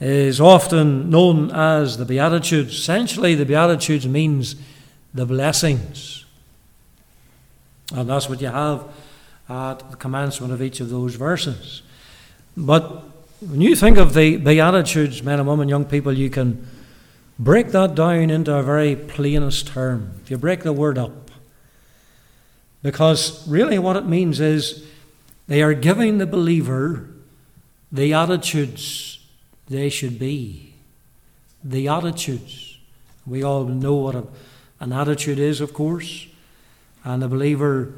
is often known as the Beatitudes. Essentially, the Beatitudes means the blessings. And that's what you have at the commencement of each of those verses. But when you think of the Beatitudes, men and women, young people, you can break that down into a very plainest term. If you break the word up, because really what it means is they are giving the believer the attitudes they should be. The attitudes. We all know what a, an attitude is, of course, and the believer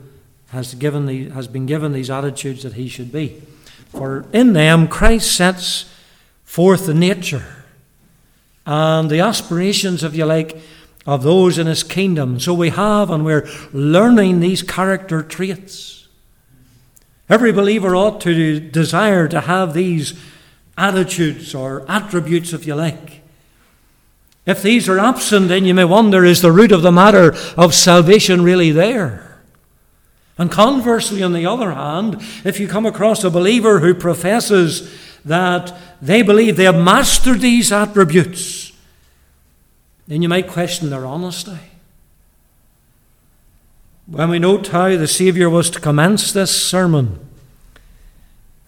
has, given the, has been given these attitudes that he should be. For in them, Christ sets forth the nature and the aspirations, if you like, of those in his kingdom. So we have, and we're learning these character traits. Every believer ought to desire to have these attitudes or attributes, if you like. If these are absent, then you may wonder is the root of the matter of salvation really there? And conversely, on the other hand, if you come across a believer who professes that they believe they have mastered these attributes, then you might question their honesty. When we note how the Saviour was to commence this sermon,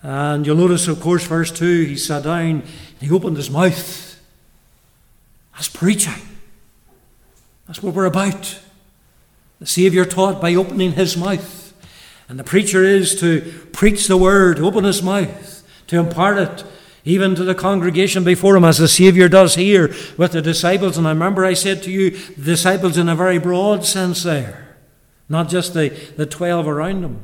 and you'll notice, of course, verse 2, he sat down he opened his mouth. That's preaching. That's what we're about. The Saviour taught by opening his mouth. And the preacher is to preach the word, open his mouth, to impart it even to the congregation before him, as the Saviour does here with the disciples. And I remember I said to you, disciples in a very broad sense there, not just the, the 12 around him.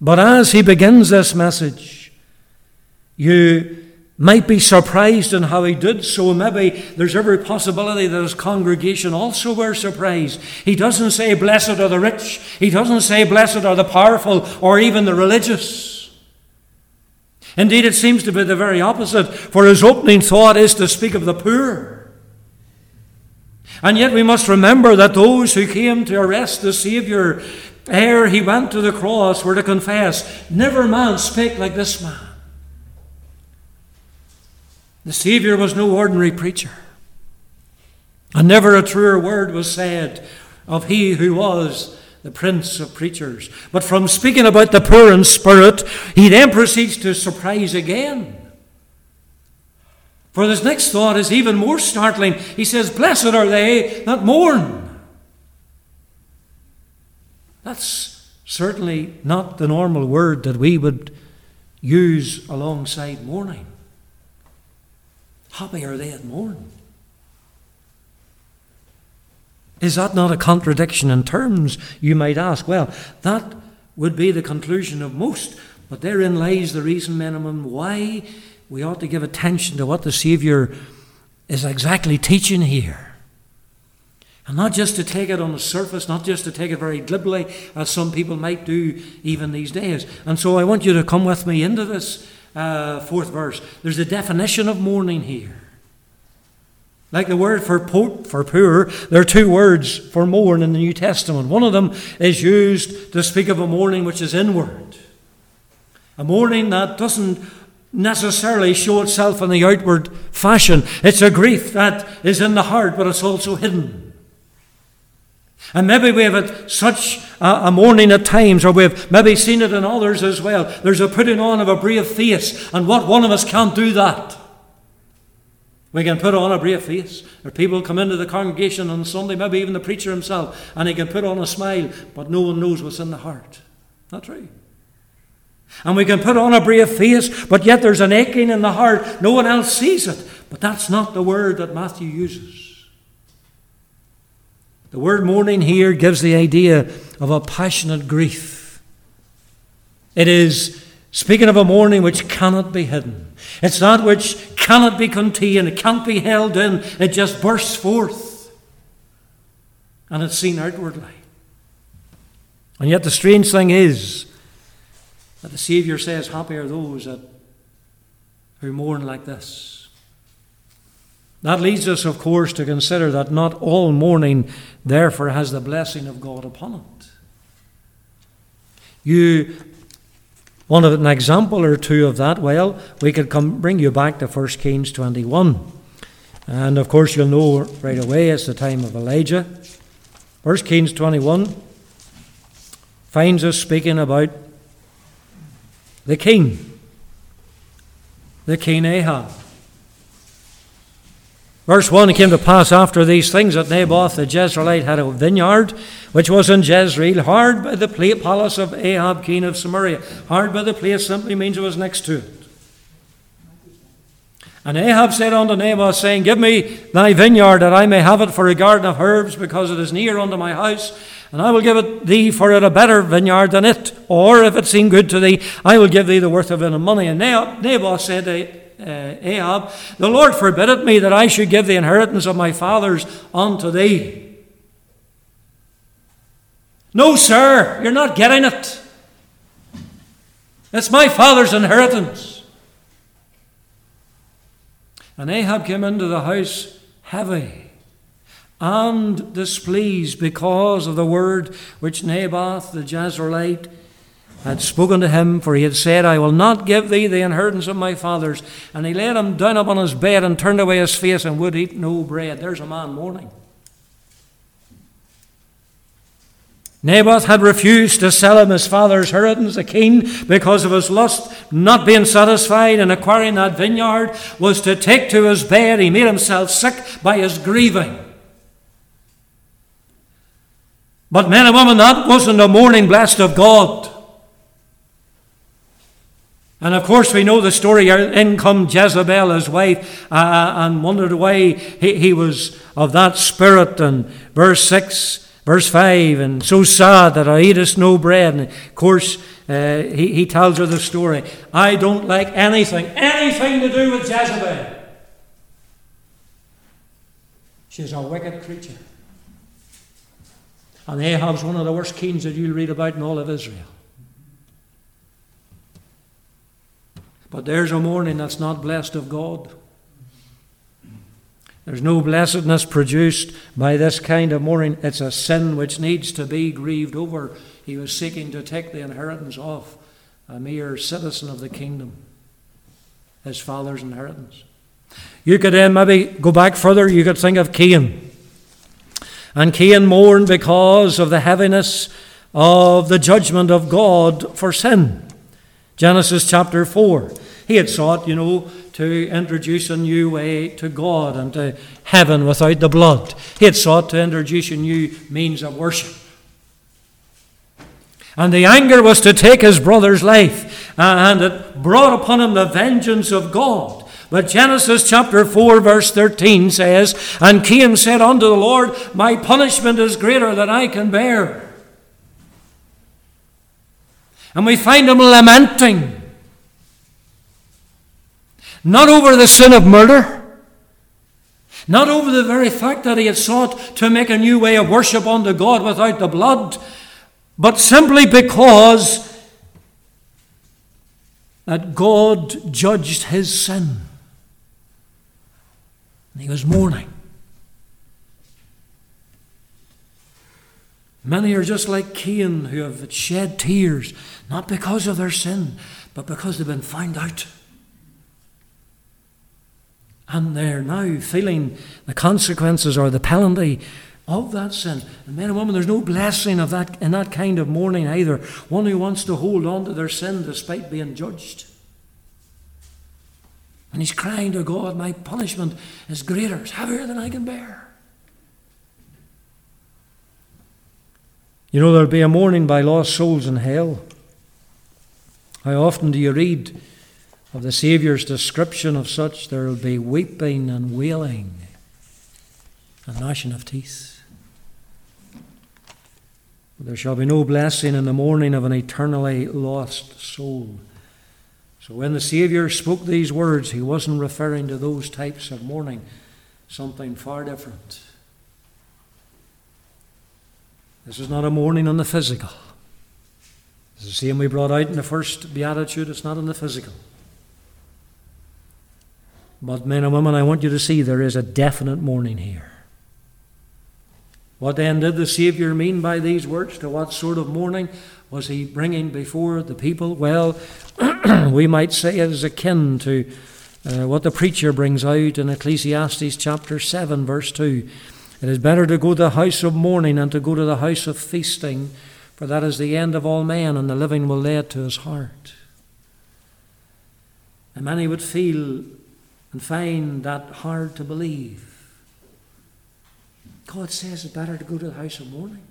But as he begins this message, you might be surprised in how he did so. Maybe there's every possibility that his congregation also were surprised. He doesn't say, Blessed are the rich. He doesn't say, Blessed are the powerful or even the religious. Indeed, it seems to be the very opposite, for his opening thought is to speak of the poor. And yet we must remember that those who came to arrest the Saviour ere he went to the cross were to confess, Never man spake like this man. The Saviour was no ordinary preacher. And never a truer word was said of he who was the prince of preachers. But from speaking about the poor in spirit, he then proceeds to surprise again. For this next thought is even more startling. He says, Blessed are they that mourn. That's certainly not the normal word that we would use alongside mourning. Happy are they that mourn. Is that not a contradiction in terms, you might ask? Well, that would be the conclusion of most, but therein lies the reason, men and women, why we ought to give attention to what the Saviour is exactly teaching here. And not just to take it on the surface, not just to take it very glibly, as some people might do even these days. And so I want you to come with me into this uh, fourth verse. There's a definition of mourning here. Like the word for, po- for poor, there are two words for mourn in the New Testament. One of them is used to speak of a mourning which is inward. A mourning that doesn't necessarily show itself in the outward fashion. It's a grief that is in the heart, but it's also hidden. And maybe we have had such a, a mourning at times, or we've maybe seen it in others as well. There's a putting on of a brave face, and what one of us can't do that? We can put on a brave face. Or people come into the congregation on Sunday, maybe even the preacher himself, and he can put on a smile, but no one knows what's in the heart. Not true. And we can put on a brave face, but yet there's an aching in the heart. No one else sees it. But that's not the word that Matthew uses. The word mourning here gives the idea of a passionate grief. It is speaking of a mourning which cannot be hidden. It's that which cannot be contained, it can't be held in, it just bursts forth. And it's seen outwardly. And yet, the strange thing is the Saviour says, Happy are those that, who mourn like this. That leads us, of course, to consider that not all mourning, therefore, has the blessing of God upon it. You, of an example or two of that, well, we could come bring you back to 1 Kings 21. And of course, you'll know right away it's the time of Elijah. 1 Kings 21 finds us speaking about the king, the king Ahab. Verse 1 It came to pass after these things that Naboth the Jezreelite had a vineyard which was in Jezreel, hard by the palace of Ahab, king of Samaria. Hard by the place simply means it was next to it. And Ahab said unto Naboth, saying, Give me thy vineyard, that I may have it for a garden of herbs, because it is near unto my house, and I will give it thee for it a better vineyard than it. Or, if it seem good to thee, I will give thee the worth of it in money. And Naboth said to uh, Ahab, The Lord forbid it me that I should give the inheritance of my fathers unto thee. No, sir, you're not getting it. It's my father's inheritance. And Ahab came into the house heavy and displeased because of the word which Naboth the Jezreelite had spoken to him, for he had said, I will not give thee the inheritance of my fathers. And he laid him down upon his bed and turned away his face and would eat no bread. There's a man mourning. Naboth had refused to sell him his father's inheritance, the king, because of his lust, not being satisfied in acquiring that vineyard, was to take to his bed. He made himself sick by his grieving. But, men and women, that wasn't a mourning blessed of God. And of course, we know the story. In come Jezebel, his wife, uh, uh, and wondered why he, he was of that spirit. And verse 6, verse 5, and so sad that I eatest no bread. And of course, uh, he, he tells her the story. I don't like anything, anything to do with Jezebel. She's a wicked creature. And Ahab's one of the worst kings that you'll read about in all of Israel. But there's a mourning that's not blessed of God. There's no blessedness produced by this kind of mourning. It's a sin which needs to be grieved over. He was seeking to take the inheritance off a mere citizen of the kingdom, his father's inheritance. You could then maybe go back further, you could think of Cain. And Cain mourned because of the heaviness of the judgment of God for sin. Genesis chapter 4. He had sought, you know, to introduce a new way to God and to heaven without the blood. He had sought to introduce a new means of worship. And the anger was to take his brother's life, and it brought upon him the vengeance of God. But Genesis chapter 4, verse 13 says, And Cain said unto the Lord, My punishment is greater than I can bear. And we find him lamenting not over the sin of murder, not over the very fact that he had sought to make a new way of worship unto God without the blood, but simply because that God judged his sin. And he was mourning. Many are just like Cain who have shed tears, not because of their sin, but because they've been found out. And they're now feeling the consequences or the penalty of that sin. And men and women, there's no blessing of that in that kind of mourning either. One who wants to hold on to their sin despite being judged. And he's crying to God, My punishment is greater, it's heavier than I can bear. You know, there'll be a mourning by lost souls in hell. How often do you read of the Saviour's description of such, there will be weeping and wailing and gnashing of teeth. There shall be no blessing in the mourning of an eternally lost soul. So when the Saviour spoke these words, he wasn't referring to those types of mourning, something far different. This is not a mourning on the physical. It's the same we brought out in the first beatitude, it's not on the physical. But, men and women, I want you to see there is a definite mourning here. What then did the Saviour mean by these words? To what sort of mourning? Was he bringing before the people? Well, we might say it is akin to uh, what the preacher brings out in Ecclesiastes chapter 7, verse 2. It is better to go to the house of mourning than to go to the house of feasting, for that is the end of all men, and the living will lay it to his heart. And many would feel and find that hard to believe. God says it's better to go to the house of mourning.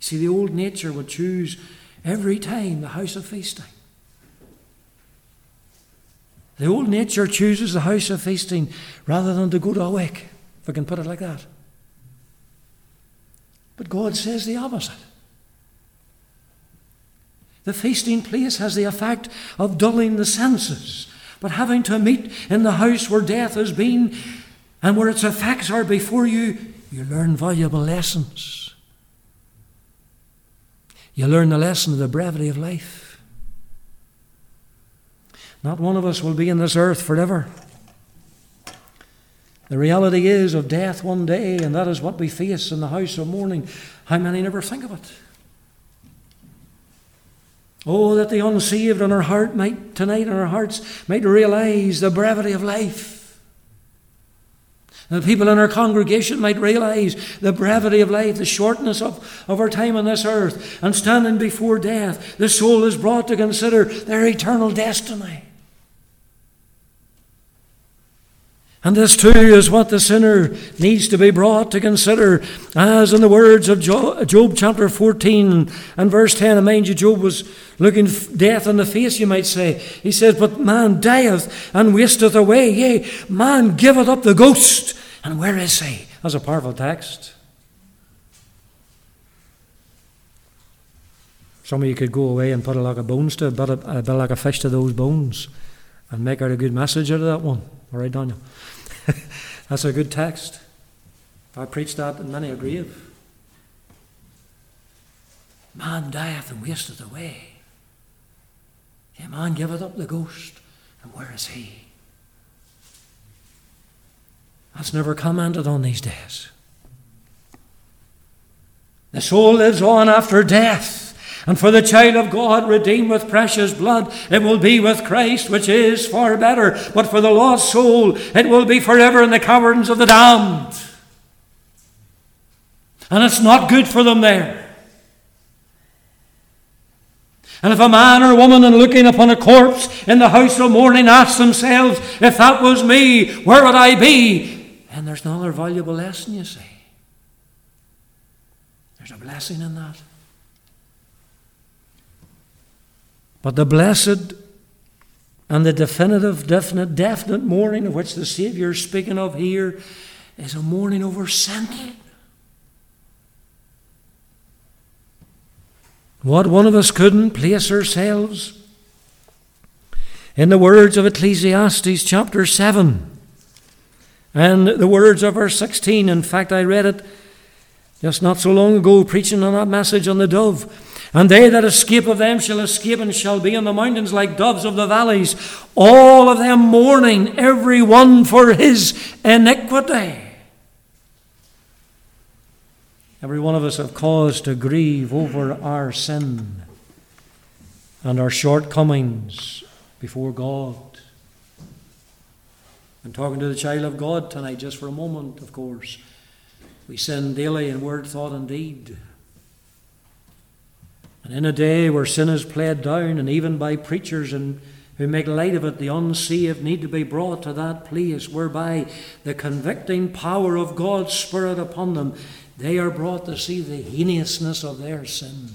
See, the old nature would choose every time the house of feasting. The old nature chooses the house of feasting rather than to go to a if I can put it like that. But God says the opposite. The feasting place has the effect of dulling the senses, but having to meet in the house where death has been and where its effects are before you, you learn valuable lessons. You learn the lesson of the brevity of life. Not one of us will be in this earth forever. The reality is of death one day, and that is what we face in the house of mourning. How many never think of it? Oh, that the unsaved in our heart might, tonight in our hearts, might realize the brevity of life. The people in our congregation might realize the brevity of life, the shortness of, of our time on this earth, and standing before death, the soul is brought to consider their eternal destiny. And this too is what the sinner needs to be brought to consider, as in the words of Job, chapter 14 and verse 10. And mind you, Job was looking death in the face, you might say. He says, But man dieth and wasteth away, yea, man giveth up the ghost. And where is he? That's a powerful text. Some of you could go away and put a lot of bones to it, a, a bit like a fish to those bones, and make out a good message out of that one. All right, Daniel? That's a good text. I preached that in many a grave. Man dieth and wasteth away. Yeah, man giveth up the ghost, and where is he? That's never commented on these days. The soul lives on after death. And for the child of God redeemed with precious blood, it will be with Christ, which is far better. But for the lost soul, it will be forever in the caverns of the damned. And it's not good for them there. And if a man or woman, in looking upon a corpse in the house of mourning, asks themselves, if that was me, where would I be? And there's another valuable lesson, you see. There's a blessing in that. But the blessed and the definitive, definite, definite mourning of which the Saviour is speaking of here is a mourning over sin. What one of us couldn't place ourselves in the words of Ecclesiastes chapter 7 and the words of verse 16. In fact, I read it just not so long ago, preaching on that message on the dove. And they that escape of them shall escape and shall be in the mountains like doves of the valleys, all of them mourning, every one for his iniquity. Every one of us have cause to grieve over our sin and our shortcomings before God. I'm talking to the child of God tonight, just for a moment, of course. We sin daily in word, thought, and deed. And in a day where sin is played down, and even by preachers and who make light of it, the unsaved need to be brought to that place whereby the convicting power of God's Spirit upon them, they are brought to see the heinousness of their sin.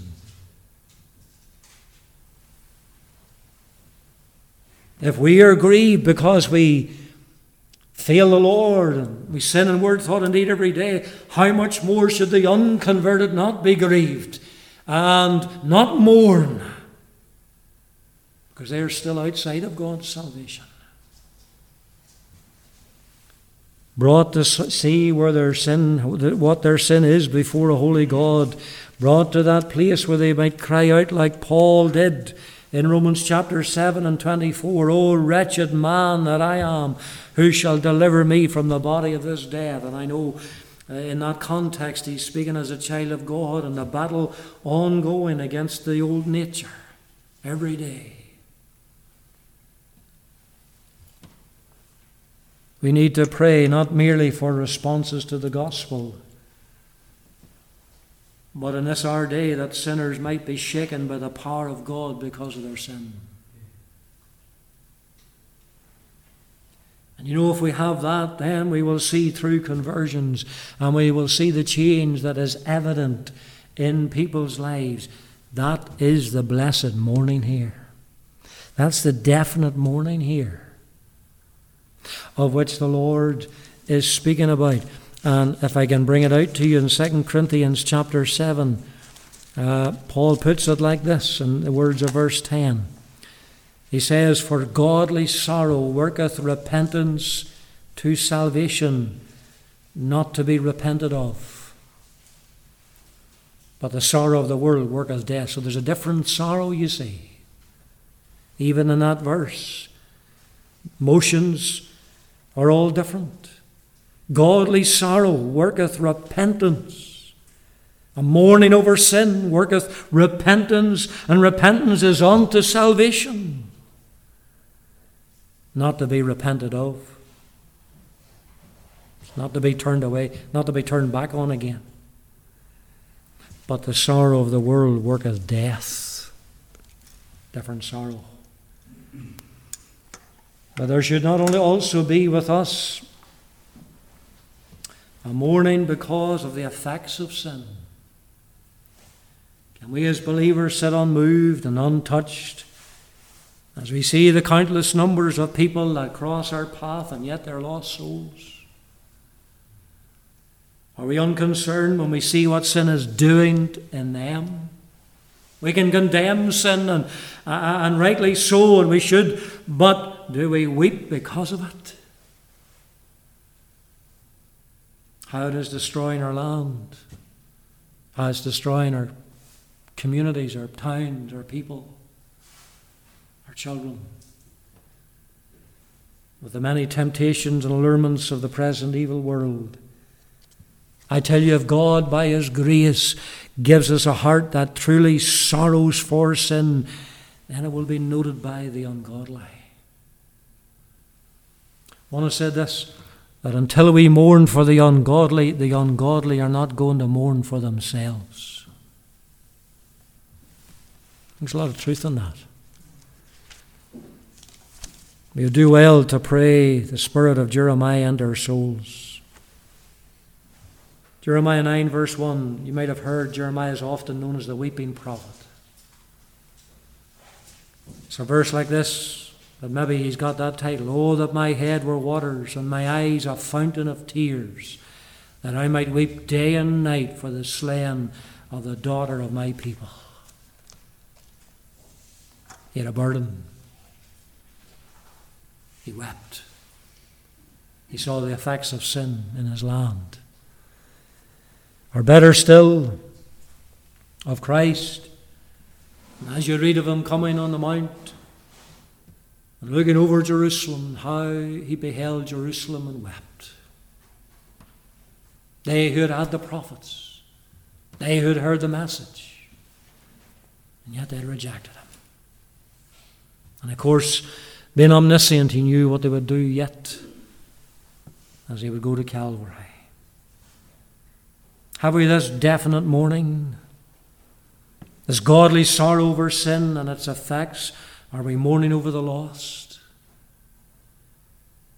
If we are grieved because we fail the Lord and we sin in word, thought, and deed every day, how much more should the unconverted not be grieved? and not mourn because they are still outside of God's salvation. Brought to see where their sin, what their sin is before a holy God, brought to that place where they might cry out like Paul did in Romans chapter 7 and 24, O wretched man that I am, who shall deliver me from the body of this death? And I know Uh, in that context, he's speaking as a child of God and the battle ongoing against the old nature every day. We need to pray not merely for responses to the gospel, but in this our day that sinners might be shaken by the power of God because of their sin. And you know, if we have that, then we will see through conversions and we will see the change that is evident in people's lives. That is the blessed mourning here. That's the definite mourning here of which the Lord is speaking about. And if I can bring it out to you in 2 Corinthians chapter 7, uh, Paul puts it like this in the words of verse 10. He says, For godly sorrow worketh repentance to salvation, not to be repented of. But the sorrow of the world worketh death. So there's a different sorrow, you see, even in that verse. Motions are all different. Godly sorrow worketh repentance. A mourning over sin worketh repentance, and repentance is unto salvation, not to be repented of, not to be turned away, not to be turned back on again. But the sorrow of the world worketh death. Different sorrow. But there should not only also be with us a mourning because of the effects of sin. Can we as believers sit unmoved and untouched as we see the countless numbers of people that cross our path and yet they're lost souls? Are we unconcerned when we see what sin is doing in them? We can condemn sin, and, uh, and rightly so, and we should, but do we weep because of it? How it is destroying our land, how it's destroying our communities, our towns, our people, our children. With the many temptations and allurements of the present evil world, I tell you, if God, by His grace, gives us a heart that truly sorrows for sin, then it will be noted by the ungodly. One has said this that until we mourn for the ungodly, the ungodly are not going to mourn for themselves. There's a lot of truth in that. We do well to pray the spirit of Jeremiah into our souls. Jeremiah 9, verse 1, you might have heard Jeremiah is often known as the weeping prophet. It's a verse like this, but maybe he's got that title Oh, that my head were waters and my eyes a fountain of tears, that I might weep day and night for the slain of the daughter of my people. He had a burden. He wept. He saw the effects of sin in his land. Or better still, of Christ. As you read of him coming on the mount and looking over Jerusalem, how he beheld Jerusalem and wept. They who had had the prophets, they who had heard the message, and yet they had rejected him. And of course, being omniscient, he knew what they would do yet as he would go to Calvary. Have we this definite mourning? This godly sorrow over sin and its effects? Are we mourning over the lost?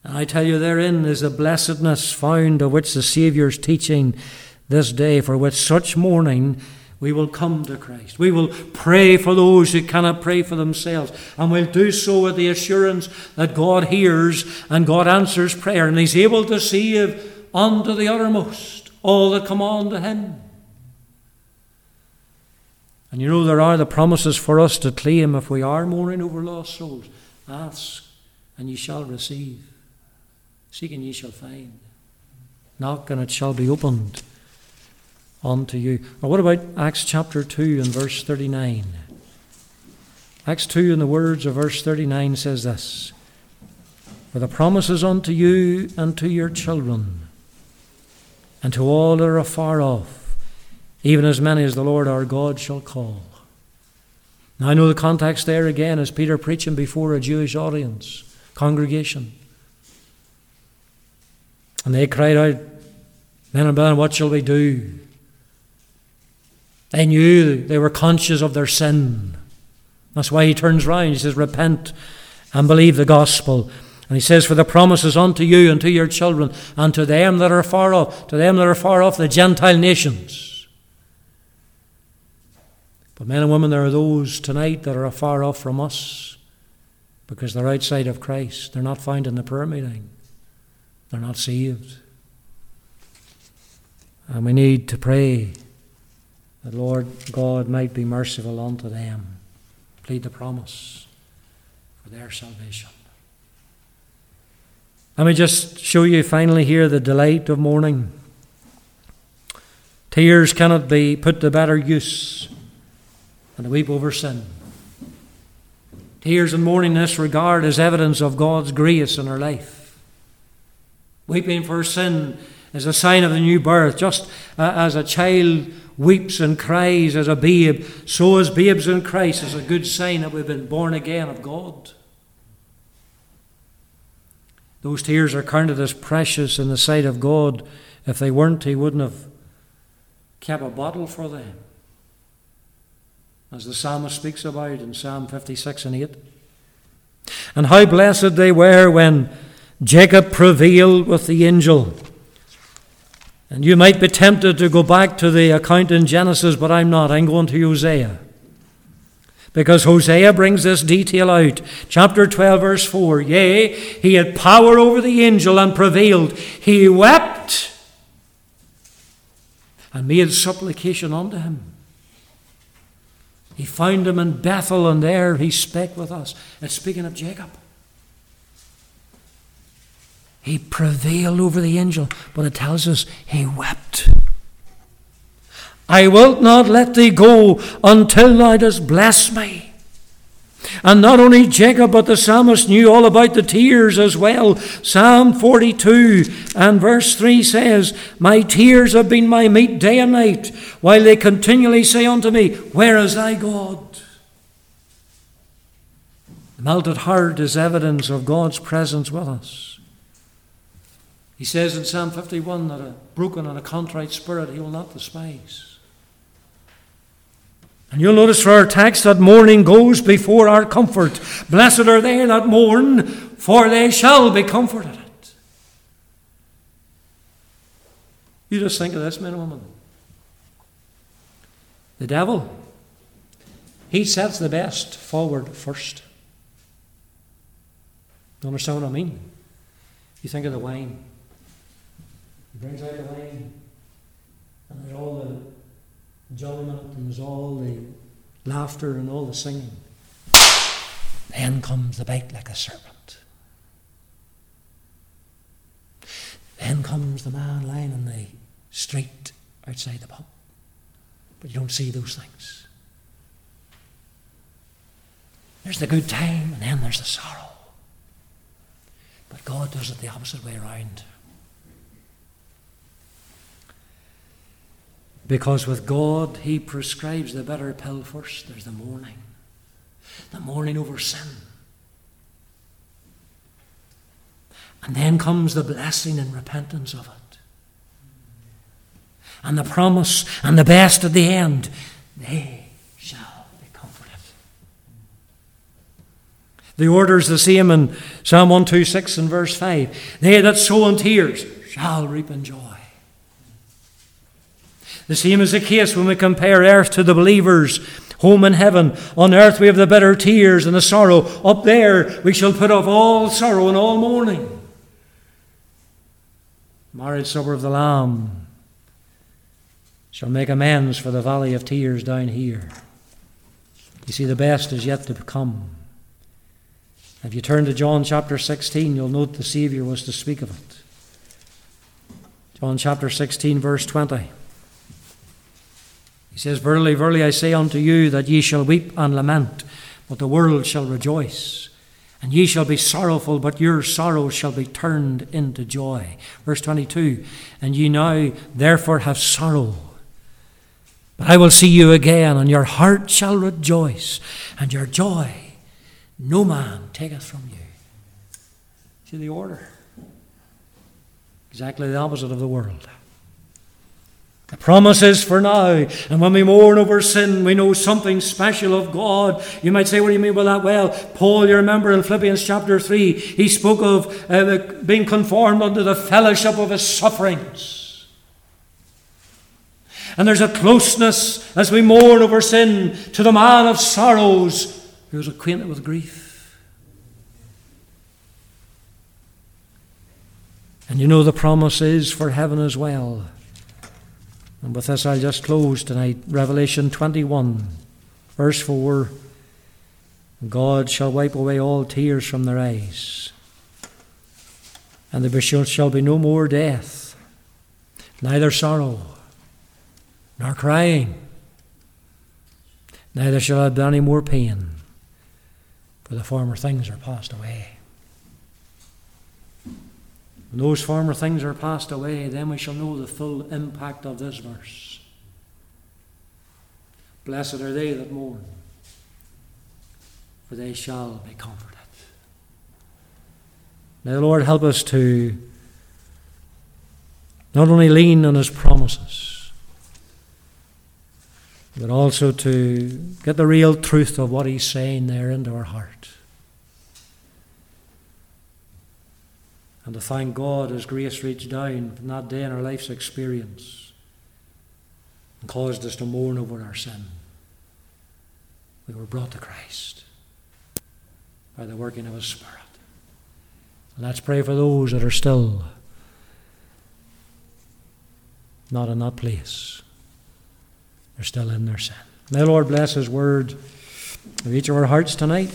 And I tell you, therein is the blessedness found of which the Saviour is teaching this day, for with such mourning we will come to Christ. We will pray for those who cannot pray for themselves. And we'll do so with the assurance that God hears and God answers prayer, and He's able to save unto the uttermost all that come on to him. And you know, there are the promises for us to claim if we are mourning over lost souls. Ask, and ye shall receive. Seek, and ye shall find. Knock, and it shall be opened unto you. Or what about Acts chapter 2 and verse 39? Acts 2 in the words of verse 39 says this For the promises unto you and to your children and to all that are afar off, even as many as the Lord our God shall call. Now, I know the context there again is Peter preaching before a Jewish audience, congregation. And they cried out, Men and brethren, what shall we do? They knew, they were conscious of their sin. That's why he turns round. He says, Repent and believe the gospel. And he says, For the promises unto you and to your children and to them that are far off, to them that are far off, the Gentile nations. But men and women, there are those tonight that are afar off from us because they're outside of Christ. They're not found in the prayer meeting. They're not saved. And we need to pray that Lord God might be merciful unto them plead the promise for their salvation. Let me just show you finally here the delight of mourning. Tears cannot be put to better use than to weep over sin. Tears and mourning in this regard is evidence of God's grace in our life. Weeping for sin is a sign of the new birth, just as a child weeps and cries as a babe, so as babes in Christ is a good sign that we've been born again of God. Those tears are counted as precious in the sight of God. If they weren't, He wouldn't have kept a bottle for them. As the psalmist speaks about in Psalm 56 and 8. And how blessed they were when Jacob prevailed with the angel and you might be tempted to go back to the account in Genesis, but I'm not. I'm going to Hosea. Because Hosea brings this detail out. Chapter 12, verse 4 Yea, he had power over the angel and prevailed. He wept and made supplication unto him. He found him in Bethel, and there he spake with us. It's speaking of Jacob. He prevailed over the angel, but it tells us he wept. I will not let thee go until thou dost bless me. And not only Jacob, but the psalmist knew all about the tears as well. Psalm 42 and verse 3 says, My tears have been my meat day and night, while they continually say unto me, Where is thy God? The melted heart is evidence of God's presence with us. He says in Psalm 51 that a broken and a contrite spirit he will not despise. And you'll notice for our text that mourning goes before our comfort. Blessed are they that mourn, for they shall be comforted. You just think of this, men and women. The devil, he sets the best forward first. You understand what I mean? You think of the wine. He brings out the wine, and there's all the enjoyment, and there's all the laughter and all the singing. Then comes the bite like a serpent. Then comes the man lying in the street outside the pub. But you don't see those things. There's the good time, and then there's the sorrow. But God does it the opposite way around. Because with God, He prescribes the better pill first. There's the mourning, the mourning over sin. And then comes the blessing and repentance of it. And the promise and the best at the end. They shall be comforted. The order is the same in Psalm 126 and verse 5. They that sow in tears shall reap in joy. The same is the case when we compare earth to the believers' home in heaven. On earth we have the bitter tears and the sorrow. Up there we shall put off all sorrow and all mourning. Marriage supper of the Lamb shall make amends for the valley of tears down here. You see, the best is yet to come. If you turn to John chapter 16, you'll note the Saviour was to speak of it. John chapter 16, verse 20. He says, Verily, verily, I say unto you that ye shall weep and lament, but the world shall rejoice. And ye shall be sorrowful, but your sorrow shall be turned into joy. Verse 22 And ye now therefore have sorrow. But I will see you again, and your heart shall rejoice, and your joy no man taketh from you. See the order? Exactly the opposite of the world. The promise is for now. And when we mourn over sin, we know something special of God. You might say, What do you mean by that? Well, Paul, you remember in Philippians chapter 3, he spoke of uh, being conformed unto the fellowship of his sufferings. And there's a closeness as we mourn over sin to the man of sorrows who is acquainted with grief. And you know the promise is for heaven as well. And with this, I'll just close tonight. Revelation 21, verse 4 God shall wipe away all tears from their eyes, and there shall be no more death, neither sorrow, nor crying, neither shall there be any more pain, for the former things are passed away. When those former things are passed away, then we shall know the full impact of this verse. Blessed are they that mourn, for they shall be comforted. Now, the Lord, help us to not only lean on His promises, but also to get the real truth of what He's saying there into our heart. And to thank God as grace reached down from that day in our life's experience and caused us to mourn over our sin. We were brought to Christ by the working of His Spirit. And let's pray for those that are still not in that place. They're still in their sin. May the Lord bless His word of each of our hearts tonight.